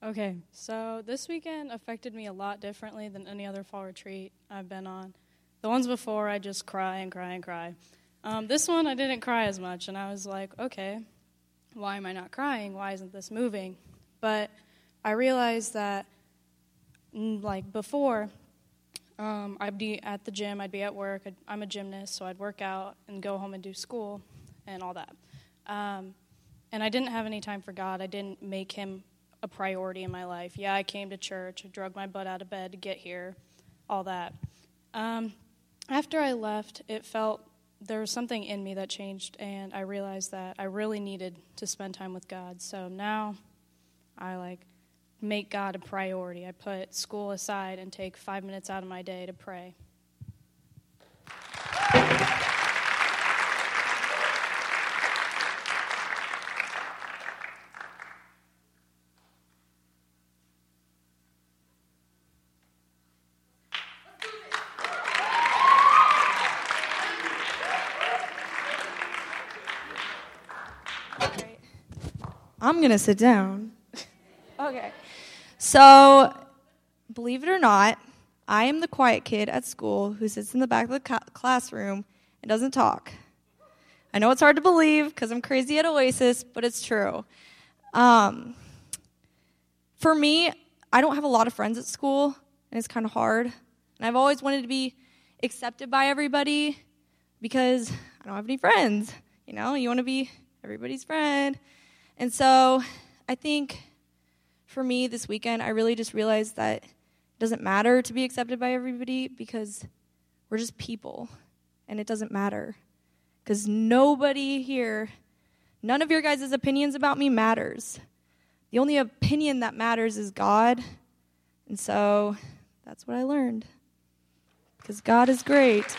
Okay, so this weekend affected me a lot differently than any other fall retreat I've been on. The ones before, I just cry and cry and cry. Um, this one, I didn't cry as much, and I was like, okay, why am I not crying? Why isn't this moving? But I realized that, like before, um, I'd be at the gym, I'd be at work, I'd, I'm a gymnast, so I'd work out and go home and do school and all that. Um, and I didn't have any time for God. I didn't make Him a priority in my life. Yeah, I came to church, I drug my butt out of bed to get here, all that. Um, after I left, it felt there was something in me that changed, and I realized that I really needed to spend time with God. So now I like make God a priority. I put school aside and take five minutes out of my day to pray. I'm going to sit down. okay. So, believe it or not, I am the quiet kid at school who sits in the back of the ca- classroom and doesn't talk. I know it's hard to believe because I'm crazy at Oasis, but it's true. Um, for me, I don't have a lot of friends at school, and it's kind of hard. And I've always wanted to be accepted by everybody because I don't have any friends. You know, you want to be everybody's friend. And so I think for me this weekend, I really just realized that it doesn't matter to be accepted by everybody because we're just people and it doesn't matter. Because nobody here, none of your guys' opinions about me matters. The only opinion that matters is God. And so that's what I learned. Because God is great.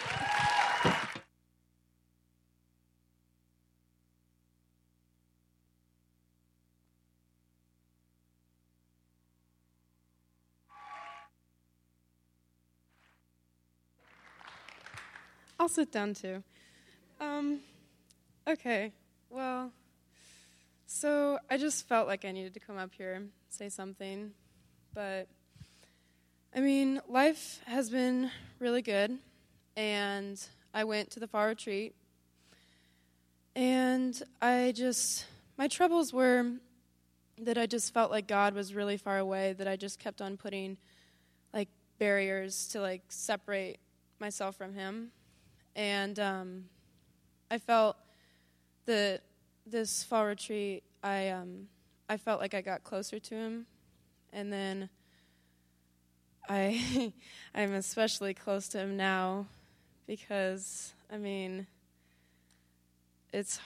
I'll sit down too. Um, okay, well, so I just felt like I needed to come up here and say something. But, I mean, life has been really good. And I went to the far retreat. And I just, my troubles were that I just felt like God was really far away, that I just kept on putting like barriers to like separate myself from Him and um, I felt that this fall retreat, I um, I felt like I got closer to him, and then I I'm especially close to him now because I mean it's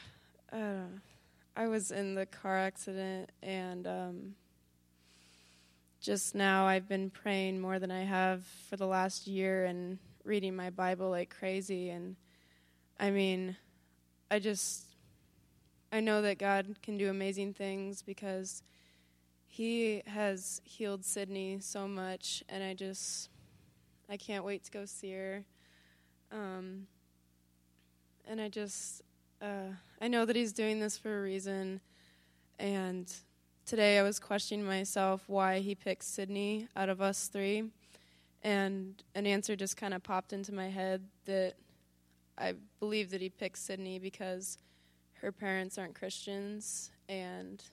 uh, I was in the car accident and um, just now I've been praying more than I have for the last year and reading my Bible like crazy. And I mean, I just, I know that God can do amazing things because He has healed Sydney so much. And I just, I can't wait to go see her. Um, and I just, uh, I know that He's doing this for a reason. And today I was questioning myself why He picked Sydney out of us three and an answer just kind of popped into my head that I believe that he picked Sydney because her parents aren't Christians, and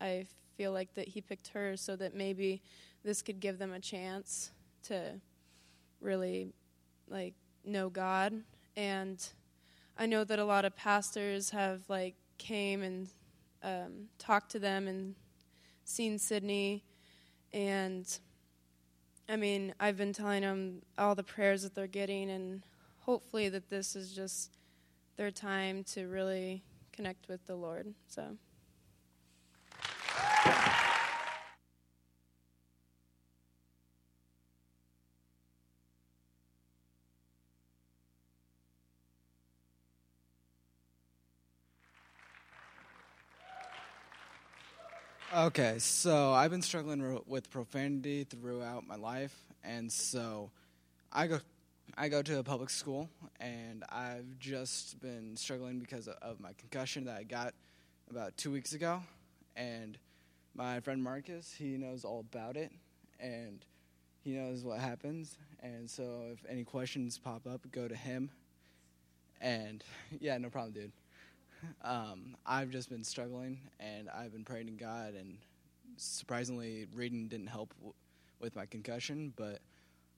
I feel like that he picked her so that maybe this could give them a chance to really like know God. And I know that a lot of pastors have like came and um, talked to them and seen Sydney and I mean, I've been telling them all the prayers that they're getting, and hopefully that this is just their time to really connect with the Lord. So. Okay, so I've been struggling with profanity throughout my life, and so I go I go to a public school, and I've just been struggling because of my concussion that I got about two weeks ago, and my friend Marcus, he knows all about it, and he knows what happens. And so if any questions pop up, go to him. And yeah, no problem, dude. Um, I've just been struggling, and I've been praying to God, and surprisingly, reading didn't help w- with my concussion, but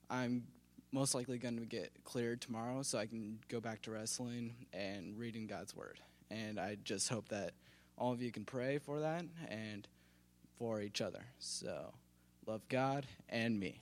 I'm most likely going to get cleared tomorrow so I can go back to wrestling and reading God's Word. And I just hope that all of you can pray for that and for each other. So, love God and me.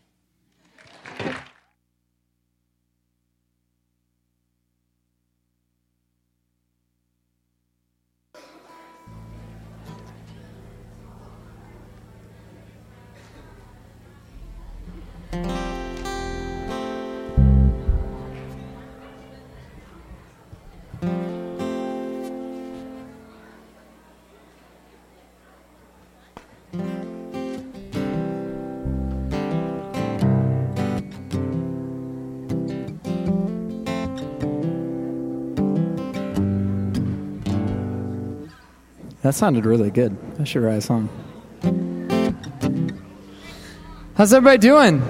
That sounded really good. I should write a song. How's everybody doing?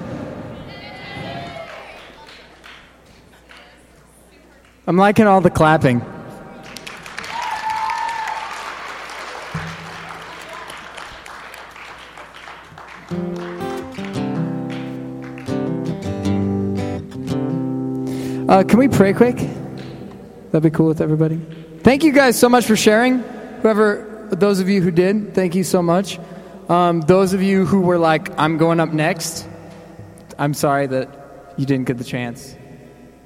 I'm liking all the clapping. Uh, can we pray quick? That'd be cool with everybody. Thank you guys so much for sharing. Whoever, those of you who did, thank you so much. Um, those of you who were like, I'm going up next, I'm sorry that you didn't get the chance.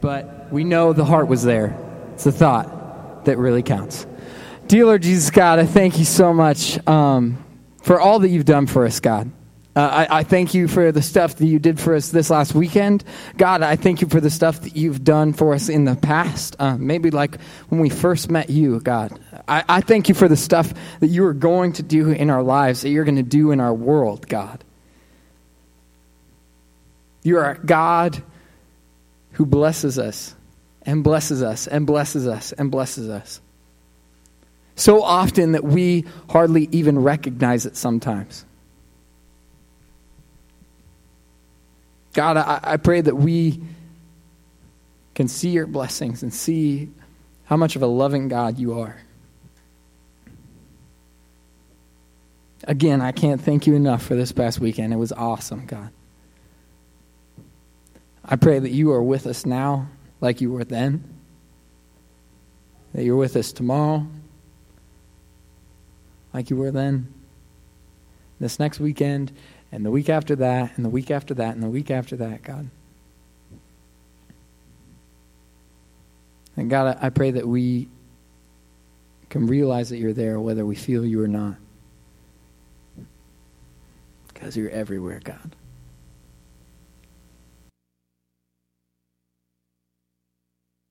But we know the heart was there. It's the thought that really counts. Dear Lord Jesus God, I thank you so much um, for all that you've done for us, God. Uh, I, I, thank you for the stuff that you did for us this last weekend. God, I thank you for the stuff that you've done for us in the past. Uh, maybe like when we first met you, God. I, I thank you for the stuff that you are going to do in our lives, that you're going to do in our world, God. You are a God who blesses us and blesses us and blesses us and blesses us. So often that we hardly even recognize it sometimes. God, I, I pray that we can see your blessings and see how much of a loving God you are. Again, I can't thank you enough for this past weekend. It was awesome, God. I pray that you are with us now like you were then, that you're with us tomorrow like you were then, this next weekend, and the week after that, and the week after that, and the week after that, God. And God, I pray that we can realize that you're there whether we feel you or not. Because you're everywhere, God.